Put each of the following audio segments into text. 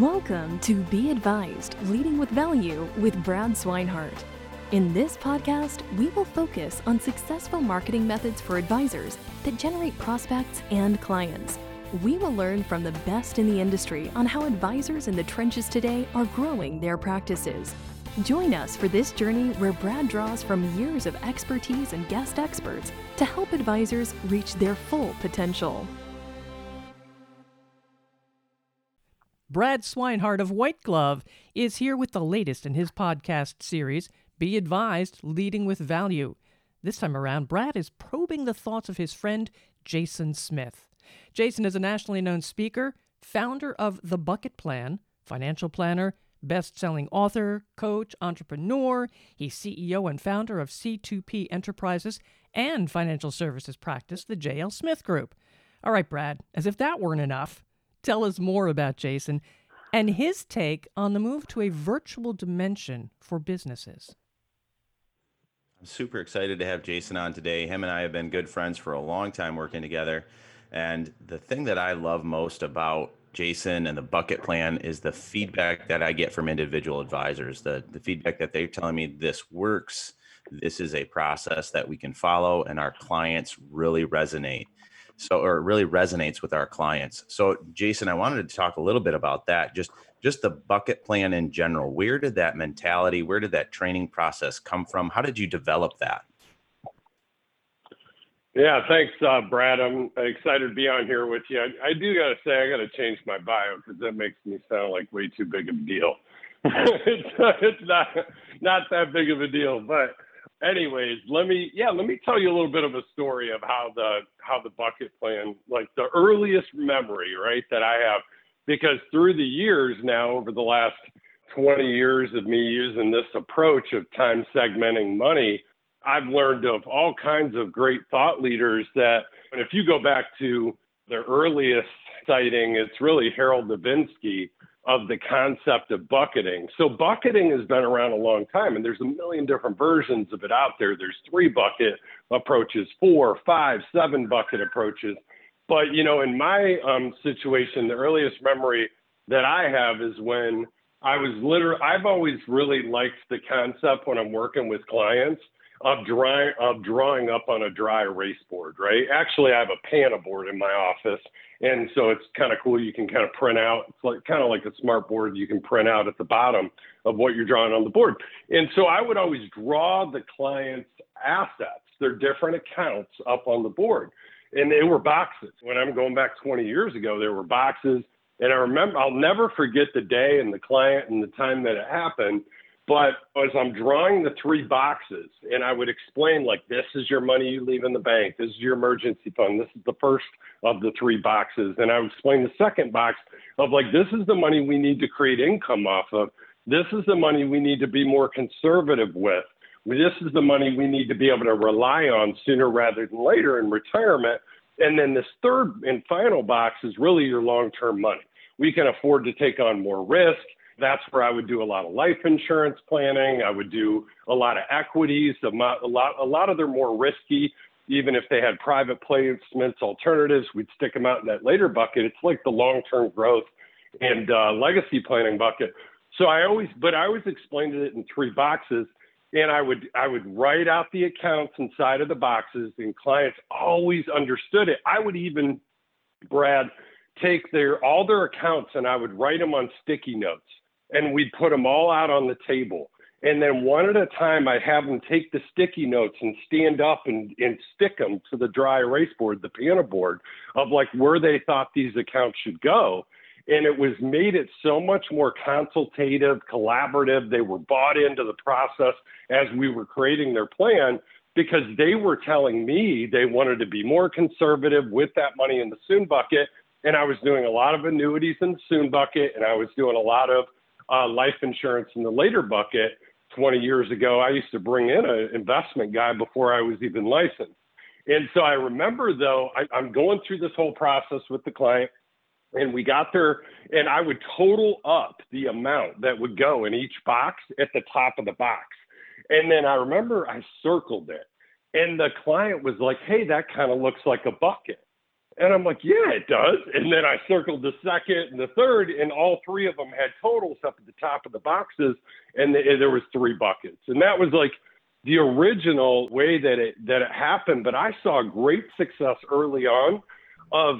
Welcome to Be Advised Leading with Value with Brad Swinehart. In this podcast, we will focus on successful marketing methods for advisors that generate prospects and clients. We will learn from the best in the industry on how advisors in the trenches today are growing their practices. Join us for this journey where Brad draws from years of expertise and guest experts to help advisors reach their full potential. Brad Swinehart of White Glove is here with the latest in his podcast series, Be Advised Leading with Value. This time around, Brad is probing the thoughts of his friend Jason Smith. Jason is a nationally known speaker, founder of The Bucket Plan, financial planner, best selling author, coach, entrepreneur. He's CEO and founder of C2P Enterprises and financial services practice, the JL Smith Group. All right, Brad, as if that weren't enough, tell us more about Jason and his take on the move to a virtual dimension for businesses. I'm super excited to have Jason on today. Him and I have been good friends for a long time working together. And the thing that I love most about Jason and the bucket plan is the feedback that I get from individual advisors, the, the feedback that they're telling me this works. This is a process that we can follow, and our clients really resonate so or it really resonates with our clients. So jason i wanted to talk a little bit about that. Just just the bucket plan in general. Where did that mentality where did that training process come from? How did you develop that? Yeah thanks uh, brad. I'm excited to be on here with you. I, I do gotta say i gotta change my bio because that makes me sound like way too big of a deal. It's, it's not not that big of a deal but anyways, let me yeah, let me tell you a little bit of a story of how the how the bucket plan, like the earliest memory, right, that I have, because through the years now, over the last 20 years of me using this approach of time segmenting money, I've learned of all kinds of great thought leaders that, if you go back to the earliest citing, it's really Harold Evensky of the concept of bucketing. So bucketing has been around a long time and there's a million different versions of it out there. There's three bucket approaches, four, five, seven bucket approaches. But you know, in my um, situation, the earliest memory that I have is when I was literally I've always really liked the concept when I'm working with clients of drawing of drawing up on a dry erase board, right? Actually, I have a Panaboard in my office, and so it's kind of cool. You can kind of print out. It's like kind of like a smart board you can print out at the bottom of what you're drawing on the board. And so I would always draw the client's assets, their different accounts, up on the board, and they were boxes. When I'm going back 20 years ago, there were boxes. And I remember, I'll never forget the day and the client and the time that it happened but as I'm drawing the three boxes, and I would explain, like, this is your money you leave in the bank, this is your emergency fund, this is the first of the three boxes. And I would explain the second box of, like, this is the money we need to create income off of, this is the money we need to be more conservative with. This is the money we need to be able to rely on sooner rather than later in retirement. And then this third and final box is really your long term money. We can afford to take on more risk that's where I would do a lot of life insurance planning. I would do a lot of equities. A lot, a lot of them more risky. Even if they had private placements, alternatives, we'd stick them out in that later bucket. It's like the long-term growth and uh, legacy planning bucket. So I always, but I always explained it in three boxes, and I would I would write out the accounts inside of the boxes, and clients always understood it. I would even, Brad, take their all their accounts and I would write them on sticky notes and we'd put them all out on the table. And then one at a time, I'd have them take the sticky notes and stand up and, and stick them to the dry erase board, the Panaboard, of like where they thought these accounts should go. And it was made it so much more consultative, collaborative. They were bought into the process as we were creating their plan because they were telling me they wanted to be more conservative with that money in the soon bucket. And I was doing a lot of annuities in the soon bucket, and I was doing a lot of uh, life insurance in the later bucket 20 years ago, I used to bring in an investment guy before I was even licensed. And so I remember though, I, I'm going through this whole process with the client and we got there and I would total up the amount that would go in each box at the top of the box. And then I remember I circled it and the client was like, Hey, that kind of looks like a bucket. And I'm like, yeah, it does. And then I circled the second and the third, and all three of them had totals up at the top of the boxes, and, the, and there was three buckets. And that was like the original way that it that it happened. But I saw great success early on of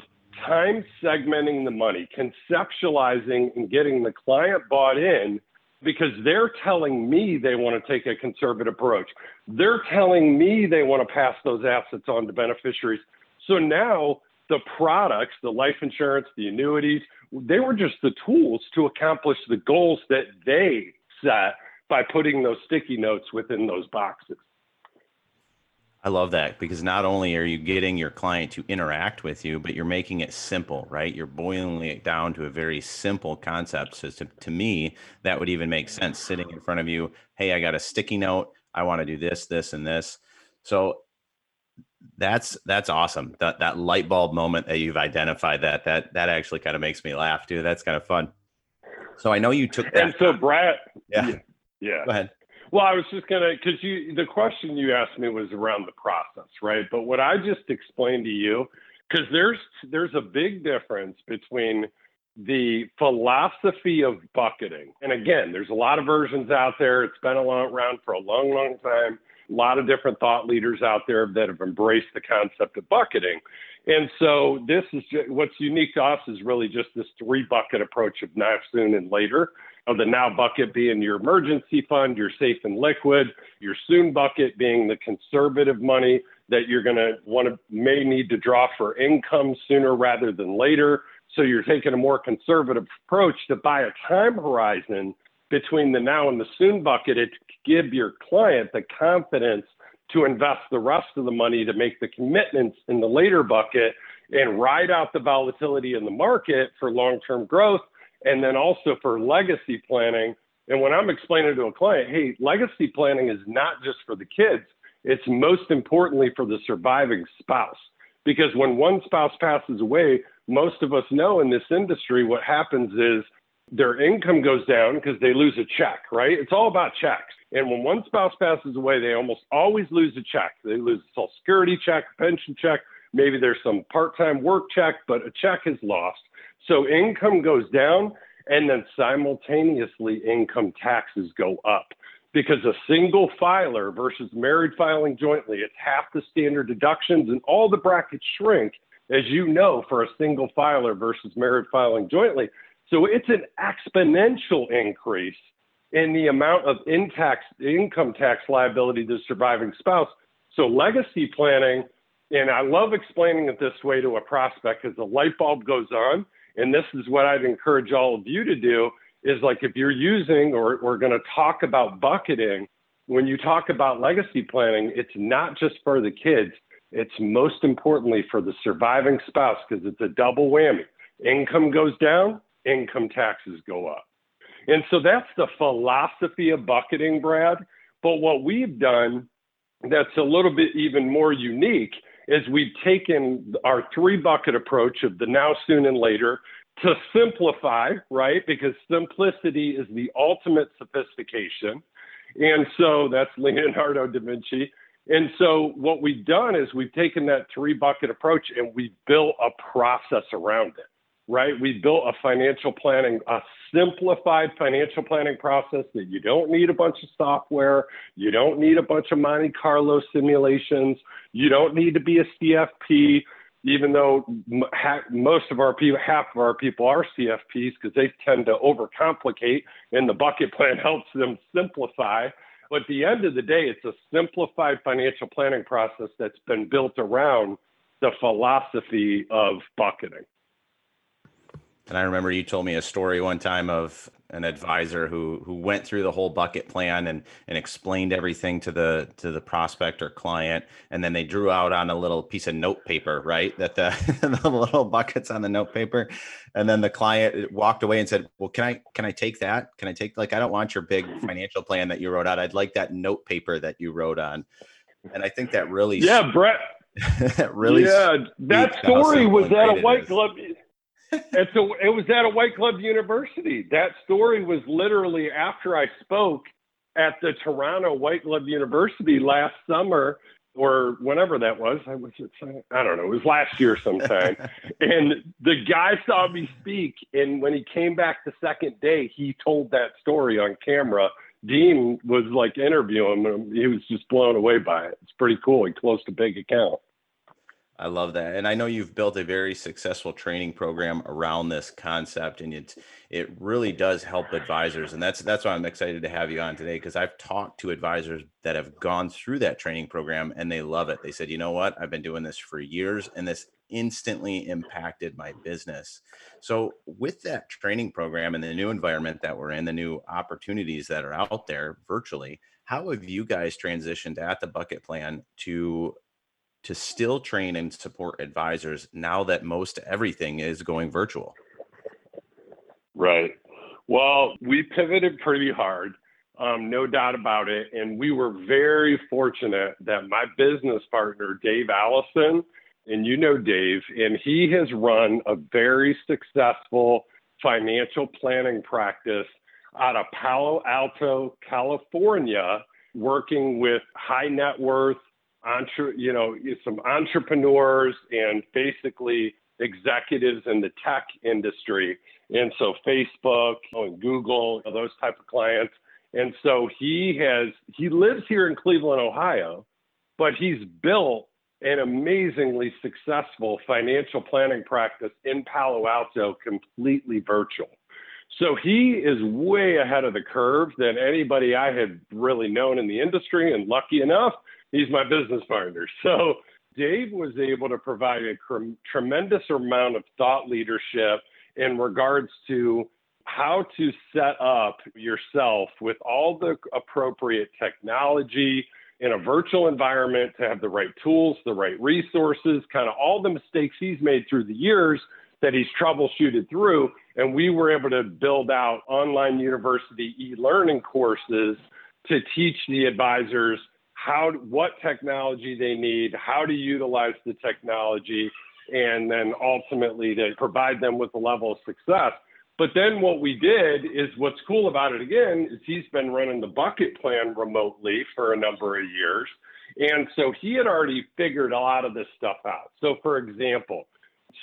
time segmenting the money, conceptualizing and getting the client bought in because they're telling me they want to take a conservative approach. They're telling me they want to pass those assets on to beneficiaries. So now the products, the life insurance, the annuities, they were just the tools to accomplish the goals that they set by putting those sticky notes within those boxes. I love that because not only are you getting your client to interact with you, but you're making it simple, right? You're boiling it down to a very simple concept. So to, to me, that would even make sense sitting in front of you. Hey, I got a sticky note. I want to do this, this, and this. So that's that's awesome. That that light bulb moment that you've identified that that that actually kind of makes me laugh too. That's kind of fun. So I know you took that. And so Brad, yeah, yeah, yeah. Go ahead. Well, I was just gonna because you the question you asked me was around the process, right? But what I just explained to you, because there's there's a big difference between the philosophy of bucketing, and again, there's a lot of versions out there. It's been around for a long, long time. A lot of different thought leaders out there that have embraced the concept of bucketing. And so this is just, what's unique to us is really just this three bucket approach of now, soon, and later of the now bucket being your emergency fund, your safe and liquid, your soon bucket being the conservative money that you're going to want to may need to draw for income sooner rather than later. So you're taking a more conservative approach to buy a time horizon between the now and the soon bucket to give your client the confidence to invest the rest of the money to make the commitments in the later bucket and ride out the volatility in the market for long-term growth and then also for legacy planning. And when I'm explaining to a client, hey, legacy planning is not just for the kids, it's most importantly for the surviving spouse. Because when one spouse passes away, most of us know in this industry what happens is their income goes down because they lose a check, right? It's all about checks. And when one spouse passes away, they almost always lose a check. They lose a social security check, a pension check, maybe there's some part time work check, but a check is lost. So income goes down and then simultaneously income taxes go up because a single filer versus married filing jointly, it's half the standard deductions and all the brackets shrink, as you know, for a single filer versus married filing jointly. So it's an exponential increase in the amount of in tax, income tax liability to the surviving spouse. So legacy planning, and I love explaining it this way to a prospect because the light bulb goes on and this is what I'd encourage all of you to do is like if you're using or we're going to talk about bucketing, when you talk about legacy planning, it's not just for the kids, it's most importantly for the surviving spouse because it's a double whammy. Income goes down, income taxes go up. And so that's the philosophy of bucketing, Brad. But what we've done that's a little bit even more unique is we've taken our three bucket approach of the now, soon, and later to simplify, right? Because simplicity is the ultimate sophistication. And so that's Leonardo da Vinci. And so what we've done is we've taken that three bucket approach and we've built a process around it right? We built a financial planning, a simplified financial planning process that you don't need a bunch of software, you don't need a bunch of Monte Carlo simulations, you don't need to be a CFP. Even though most of our people, half of our people are CFPs because they tend to overcomplicate, and the bucket plan helps them simplify. But at the end of the day, it's a simplified financial planning process that's been built around the philosophy of bucketing. And I remember you told me a story one time of an advisor who who went through the whole bucket plan and and explained everything to the to the prospect or client. And then they drew out on a little piece of note paper right? That the, the little buckets on the note paper. And then the client walked away and said well can i can i take that? Can i take like i don't want your big financial plan that you wrote out. I'd like that note paper that you wrote on. And i think that really yeah brett. that really yeah that story was at a white glove it's a, it was at a White Glove University. That story was literally after I spoke at the Toronto White Glove University last summer. or whenever that was. I was at, I don't know. It was last year sometime. and the guy saw me speak, and when he came back the second day, he told that story on camera. Dean was like interviewing him. He was just blown away by it. It's pretty cool. He closed a big account. I love that. And I know you've built a very successful training program around this concept and it it really does help advisors. And that's that's why I'm excited to have you on today because I've talked to advisors that have gone through that training program and they love it. They said, "You know what? I've been doing this for years and this instantly impacted my business." So, with that training program and the new environment that we're in, the new opportunities that are out there virtually, how have you guys transitioned at the bucket plan to to still train and support advisors now that most everything is going virtual? Right. Well, we pivoted pretty hard, um, no doubt about it. And we were very fortunate that my business partner, Dave Allison, and you know Dave, and he has run a very successful financial planning practice out of Palo Alto, California, working with high net worth entre, you know, some entrepreneurs and basically executives in the tech industry. And so Facebook and Google, those type of clients. And so he has, he lives here in Cleveland, Ohio, but he's built an amazingly successful financial planning practice in Palo Alto, completely virtual. So he is way ahead of the curve than anybody I had really known in the industry. And lucky enough, he's my business partner. So Dave was able to provide a cr- tremendous amount of thought leadership in regards to how to set up yourself with all the appropriate technology in a virtual environment to have the right tools, the right resources, kind of all the mistakes he's made through the years that he's troubleshooted through. And we were able to build out online university e learning courses to teach the advisors how what technology they need, how to utilize the technology, and then ultimately to provide them with a level of success. But then what we did is what's cool about it again is he's been running the bucket plan remotely for a number of years. And so he had already figured a lot of this stuff out. So, for example,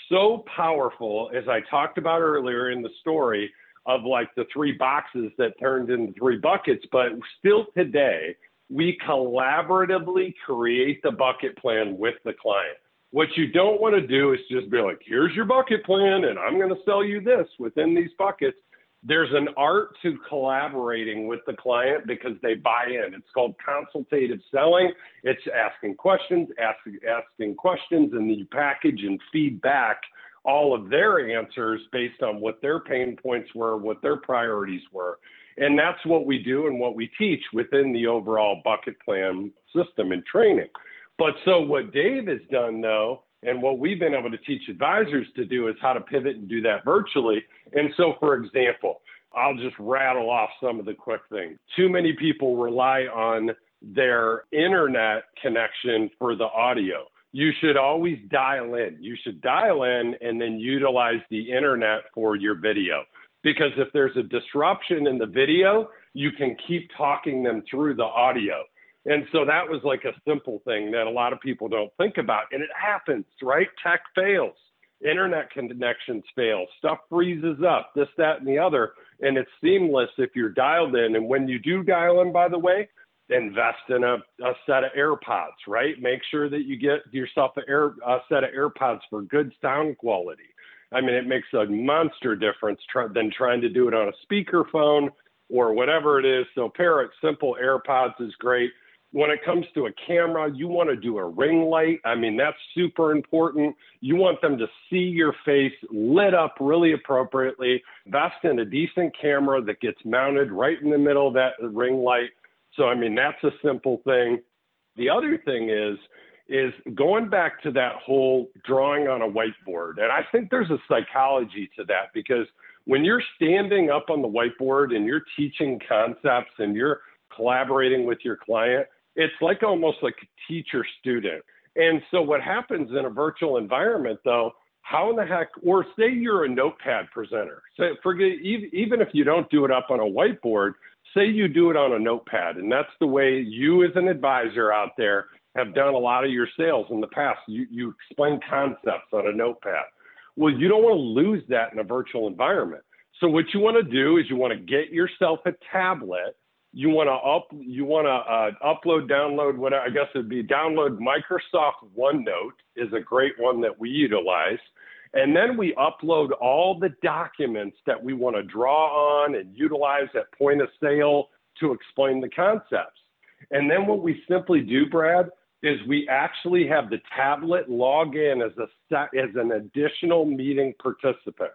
so powerful, as I talked about earlier in the story, of like the three boxes that turned into three buckets, but still today, we collaboratively create the bucket plan with the client. What you don't want to do is just be like, here's your bucket plan, and I'm going to sell you this within these buckets. There's an art to collaborating with the client because they buy in. It's called consultative selling. It's asking questions, asking, asking questions, and then you package and feedback all of their answers based on what their pain points were, what their priorities were. And that's what we do and what we teach within the overall bucket plan system and training. But so what Dave has done though, and what we've been able to teach advisors to do is how to pivot and do that virtually. And so, for example, I'll just rattle off some of the quick things. Too many people rely on their internet connection for the audio. You should always dial in. You should dial in and then utilize the internet for your video because if there's a disruption in the video, you can keep talking them through the audio. And so that was like a simple thing that a lot of people don't think about. And it happens, right? Tech fails, internet connections fail, stuff freezes up, this, that, and the other. And it's seamless if you're dialed in. And when you do dial in, by the way, invest in a, a set of AirPods, right? Make sure that you get yourself a, air, a set of AirPods for good sound quality I mean, it makes a monster difference than trying to do it on a speakerphone or whatever it is. So, Parrot Simple AirPods is great. When it comes to a camera, you want to do a ring light. I mean, that's super important. You want them to see your face lit up really appropriately. Invest in a decent camera that gets mounted right in the middle of that ring light. So, I mean, that's a simple thing. The other thing is, is going back to that whole drawing on a whiteboard. And I think there's a psychology to that because when you're standing up on the whiteboard and you're teaching concepts and you're collaborating with your client, it's like almost like a teacher student. And so what happens in a virtual environment though, how in the heck, or say you're a notepad presenter, say forget even if you don't do it up on a whiteboard, say you do it on a notepad, and that's the way you as an advisor out there have done a lot of your sales in the past. You, you explain concepts on a notepad. Well, you don't want to lose that in a virtual environment. So what you want to do is you want to get yourself a tablet. You want to up, you want to uh, upload, download, what I guess it'd be download Microsoft OneNote is a great one that we utilize. And then we upload all the documents that we want to draw on and utilize at point of sale to explain the concepts. And then what we simply do, Brad, is we actually have the tablet log in as a as an additional meeting participant.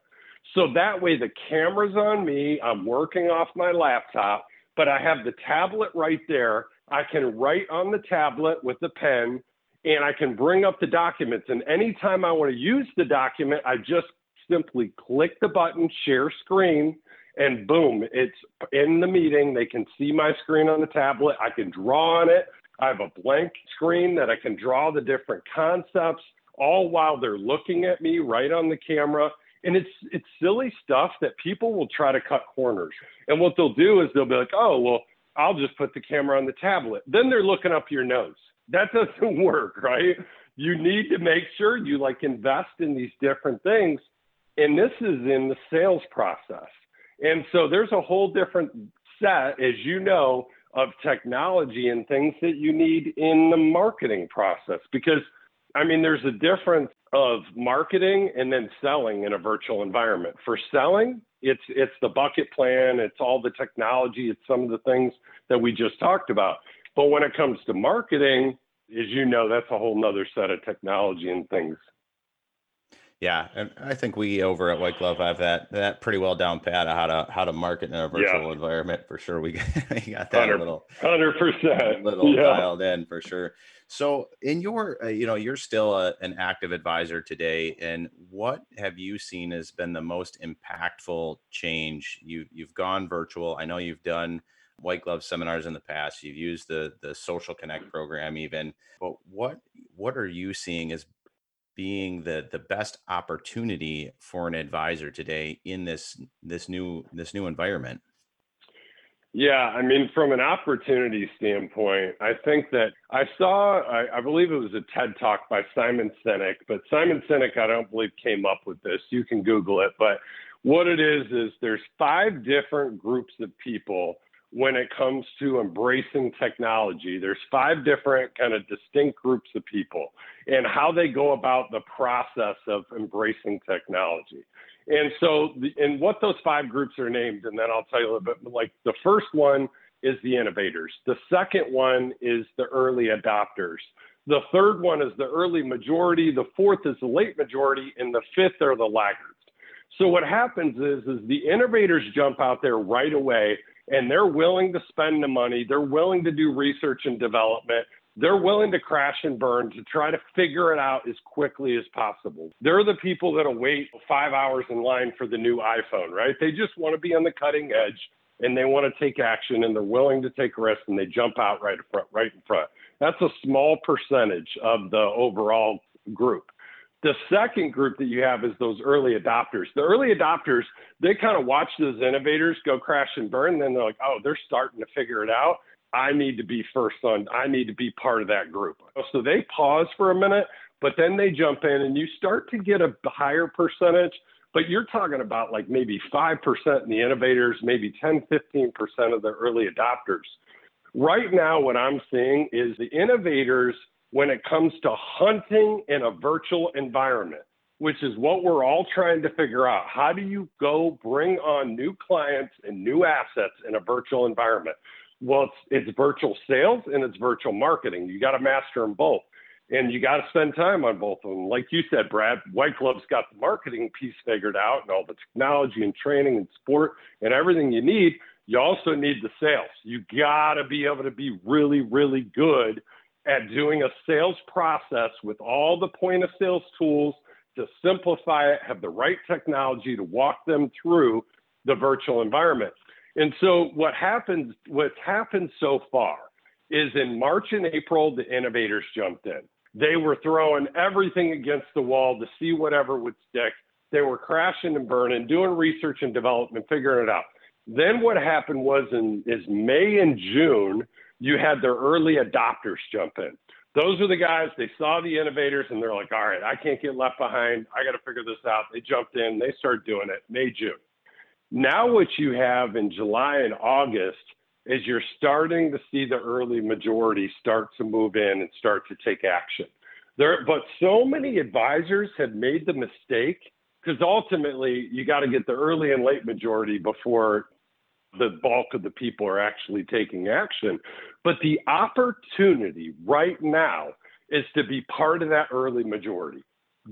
So that way the camera's on me, I'm working off my laptop, but I have the tablet right there. I can write on the tablet with the pen and I can bring up the documents. And anytime I want to use the document, I just simply click the button, share screen, and boom, it's in the meeting. They can see my screen on the tablet. I can draw on it. I have a blank screen that I can draw the different concepts all while they're looking at me right on the camera. And it's it's silly stuff that people will try to cut corners. And what they'll do is they'll be like, "Oh, well, I'll just put the camera on the tablet." Then they're looking up your nose. That doesn't work, right? You need to make sure you like invest in these different things. And this is in the sales process. And so there's a whole different set, as you know, of technology and things that you need in the marketing process. Because, I mean, there's a difference of marketing and then selling in a virtual environment. For selling, it's it's the bucket plan, it's all the technology, it's some of the things that we just talked about. But when it comes to marketing, as you know, that's a whole nother set of technology and things. Yeah, and I think we over at White Glove have that that pretty well down pat of how to how to market in a virtual yeah. environment for sure. We, we got that 100, a little hundred percent little yeah. dialed in for sure. So, in your uh, you know you're still a, an active advisor today, and what have you seen has been the most impactful change? You you've gone virtual. I know you've done white glove seminars in the past you've used the the social connect program even but what what are you seeing as being the the best opportunity for an advisor today in this this new this new environment yeah, I mean, from an opportunity standpoint, I think that I saw, I, I, believe it was a TED talk by Simon Sinek, but Simon Sinek, I don't believe, came up with this. You can Google it. But what it is, is there's five different groups of people when it comes to embracing technology. There's five different kind of distinct groups of people and how they go about the process of embracing technology. And so, the, and what those five groups are named, and then I'll tell you a little bit. Like the first one is the innovators. The second one is the early adopters. The third one is the early majority. The fourth is the late majority, and the fifth are the laggards. So what happens is, is the innovators jump out there right away and they're willing to spend the money, they're willing to do research and development, they're willing to crash and burn to try to figure it out as quickly as possible. They're the people that'll wait five hours in line for the new iPhone, right? They just want to be on the cutting edge and they want to take action and they're willing to take risks and they jump out right in front, right in front. That's a small percentage of the overall group. The second group that you have is those early adopters. The early adopters, they kind of watch those innovators go crash and burn. Then they're like, oh, they're starting to figure it out. I need to be first on, I need to be part of that group. So they pause for a minute, but then they jump in and you start to get a higher percentage. But you're talking about like maybe 5% in the innovators, maybe 10, 15% of the early adopters. Right now, what I'm seeing is the innovators when it comes to hunting in a virtual environment, which is what we're all trying to figure out. How do you go bring on new clients and new assets in a virtual environment? Well, it's, it's virtual sales and it's virtual marketing. You got to master them both. And you got to spend time on both of them. Like you said, Brad, White Glove's got the marketing piece figured out and all the technology and training and support and everything you need. You also need the sales. You got to be able to be really, really good at doing a sales process with all the point of sales tools to simplify it, have the right technology to walk them through the virtual environment. And so what happens, what's happened so far is in March and April, the innovators jumped in. They were throwing everything against the wall to see whatever would stick. They were crashing and burning, doing research and development, figuring it out. Then what happened was in is May and June, you had their early adopters jump in. those are the guys, they saw the innovators and they're like, all right, I can't get left behind. I got to figure this out. They jumped in, they started doing it May, June. Now, what you have in July and August is you're starting to see the early majority start to move in and start to take action. There, but so many advisors have made the mistake because ultimately you got to get the early and late majority before the bulk of the people are actually taking action. But the opportunity right now is to be part of that early majority.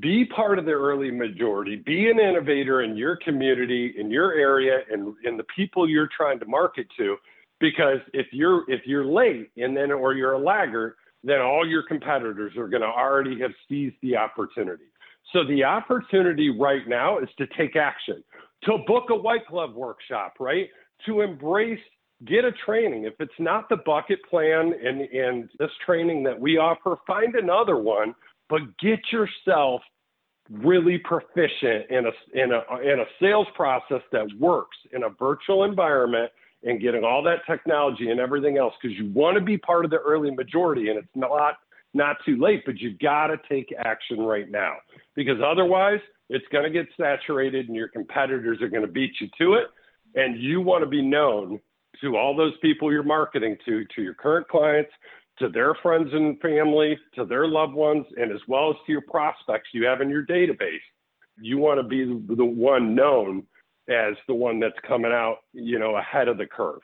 Be part of the early majority. Be an innovator in your community, in your area, and in the people you're trying to market to. Because if you're if you're late and then or you're a laggard, then all your competitors are going to already have seized the opportunity. So the opportunity right now is to take action, to book a white glove workshop, right? To embrace, get a training. If it's not the bucket plan and, and this training that we offer, find another one, but get yourself really proficient in a, in a, in a sales process that works in a virtual environment and getting all that technology and everything else because you want to be part of the early majority and it's not not too late but you've got to take action right now because otherwise it's going to get saturated and your competitors are going to beat you to it. And you want to be known to all those people you're marketing to, to your current clients, to their friends and family, to their loved ones, and as well as to your prospects you have in your database. You want to be the one known as the one that's coming out, you know, ahead of the curve.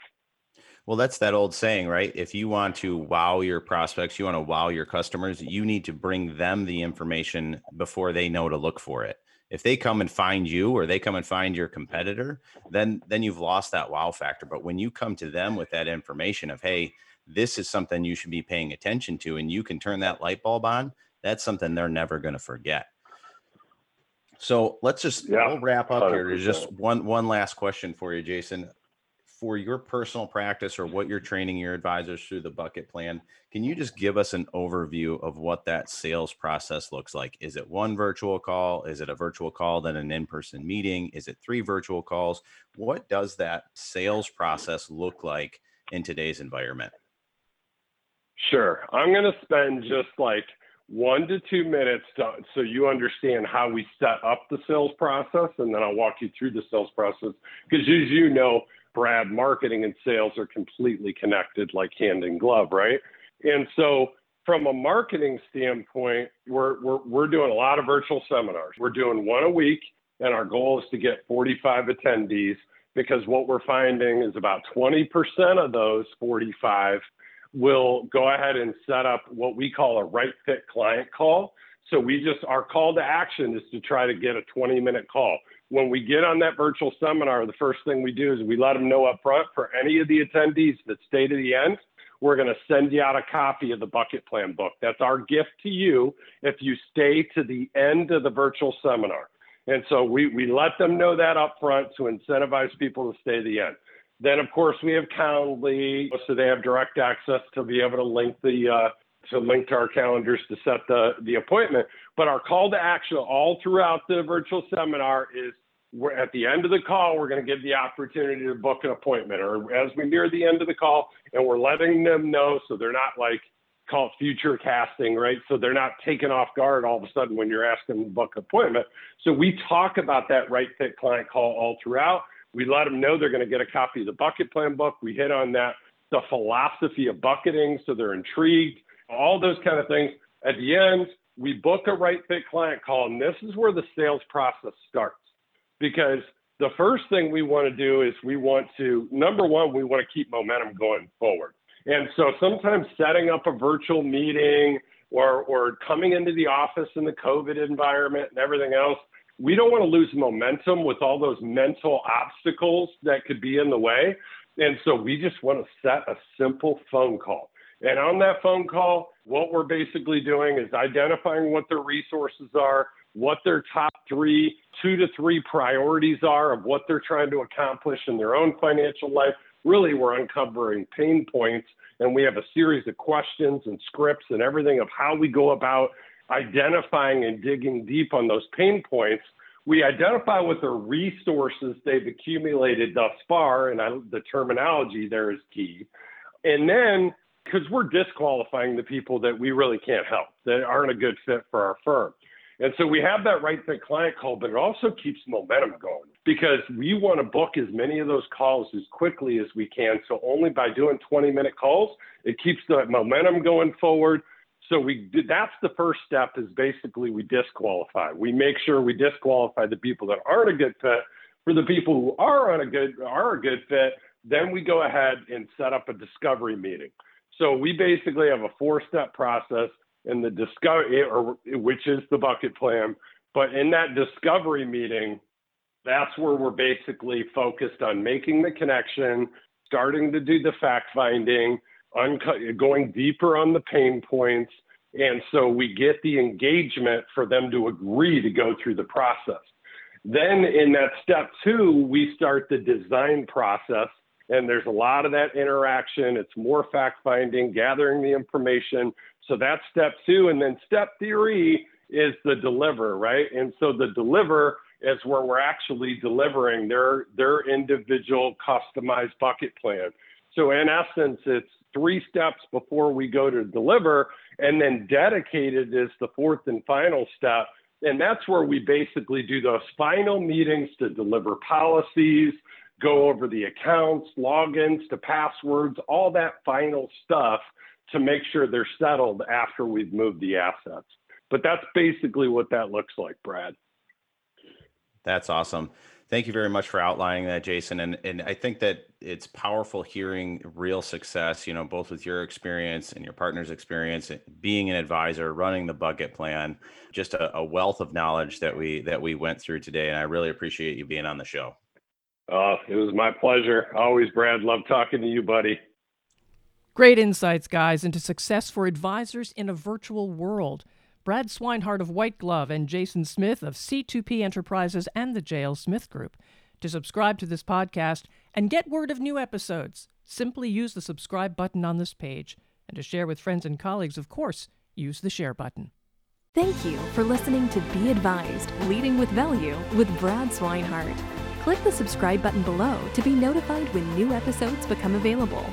Well, that's that old saying, right? If you want to wow your prospects, you want to wow your customers, you need to bring them the information before they know to look for it. If they come and find you or they come and find your competitor, then then you've lost that wow factor. But when you come to them with that information of, hey, this is something you should be paying attention to, and you can turn that light bulb on, that's something they're never going to forget. So let's just yeah, we'll wrap up 100%. here. There's just one one last question for you, Jason for your personal practice or what you're mm-hmm. training your advisors through the bucket plan, can you just give us an overview of what that sales process looks like? Is it one virtual call? Is it a virtual call, then an in person meeting? Is it three virtual calls? What does that sales process look like in today's environment? Sure. I'm going to spend just like one to two minutes to, so you understand how we set up the sales process, and then I'll walk you through the sales process. Because as you know, Brad, marketing and sales are completely connected like hand in glove, right? And so from a marketing standpoint, we're, we're, we're doing a lot of virtual seminars. We're doing one a week, and our goal is to get 45 attendees because what we're finding is about 20% of those 45 will go ahead and set up what we call a right fit client call. So we just, our call to action is to try to get a 20 minute call when we get on that virtual seminar, the first thing we do is we let them know up front for any of the attendees that stay to the end, we're going to send you out a copy of the bucket plan book. That's our gift to you if you stay to the end of the virtual seminar. And so we, we let them know that up front to incentivize people to stay to the end. Then, of course, we have Calendly, so they have direct access to be able to link the uh, to link to our calendars to set the the appointment. But our call to action all throughout the virtual seminar is we're at the end of the call, we're going to give the opportunity to book an appointment, or as we near the end of the call, and we're letting them know so they're not like called future casting, right? So they're not taken off guard all of a sudden when you're asking them to book an appointment. So we talk about that right fit client call all throughout. We let them know they're going to get a copy of the bucket plan book. We hit on that, the philosophy of bucketing, so they're intrigued, all those kind of things. At the end, we book a right fit client call, and this is where the sales process starts. Because the first thing we want to do is we want to number one we want to keep momentum going forward. And so sometimes setting up a virtual meeting or or coming into the office in the covid environment and everything else we don't want to lose momentum with all those mental obstacles that could be in the way. And so we just want to set a simple phone call. And on that phone call what we're basically doing is identifying what their resources are what their top three, two to three priorities are of what they're trying to accomplish in their own financial life. Really, we're uncovering pain points, and we have a series of questions and scripts and everything of how we go about identifying and digging deep on those pain points. We identify what the resources they've accumulated thus far, and I, the terminology there is key. And then because we're disqualifying the people that we really can't help, that aren't a good fit for our firm. And so we have that right fit client call, but it also keeps momentum going because we want to book as many of those calls as quickly as we can. So only by doing 20 minute calls, it keeps the momentum going forward. So we that's the first step is basically we disqualify. We make sure we disqualify the people that aren't a good fit. For the people who are on a good are a good fit, then we go ahead and set up a discovery meeting. So we basically have a four-step process in the discovery, eh, or which is the bucket plan. But in that discovery meeting, that's where we're basically focused on making the connection, starting to do the fact finding, unco- going deeper on the pain points. And so we get the engagement for them to agree to go through the process. Then in that step two, we start the design process. And there's a lot of that interaction. It's more fact finding, gathering the information, so that's step two. And then step three is the deliver, right? And so the deliver is where we're actually delivering their their individual customized bucket plan. So in essence, it's three steps before we go to deliver, and then dedicated is the fourth and final step. And that's where we basically do those final meetings to deliver policies, go over the accounts, logins to passwords, all that final stuff to make sure they're settled after we've moved the assets. But that's basically what that looks like, Brad. That's awesome. Thank you very much for outlining that, Jason. And and I think that it's powerful hearing real success, you know, both with your experience and your partner's experience, being an advisor, running the bucket plan, just a, a wealth of knowledge that we that we went through today. And I really appreciate you being on the show. Oh, it was my pleasure. Always, Brad. Love talking to you, buddy. Great insights, guys, into success for advisors in a virtual world. Brad Swinehart of White Glove and Jason Smith of C2P Enterprises and the JL Smith Group. To subscribe to this podcast and get word of new episodes, simply use the subscribe button on this page. And to share with friends and colleagues, of course, use the share button. Thank you for listening to Be Advised Leading with Value with Brad Swinehart. Click the subscribe button below to be notified when new episodes become available.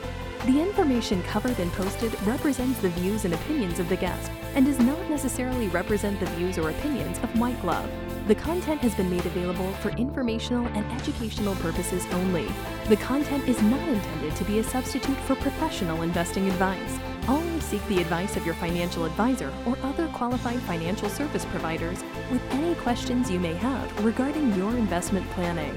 The information covered and posted represents the views and opinions of the guest and does not necessarily represent the views or opinions of White Glove. The content has been made available for informational and educational purposes only. The content is not intended to be a substitute for professional investing advice. Always seek the advice of your financial advisor or other qualified financial service providers with any questions you may have regarding your investment planning.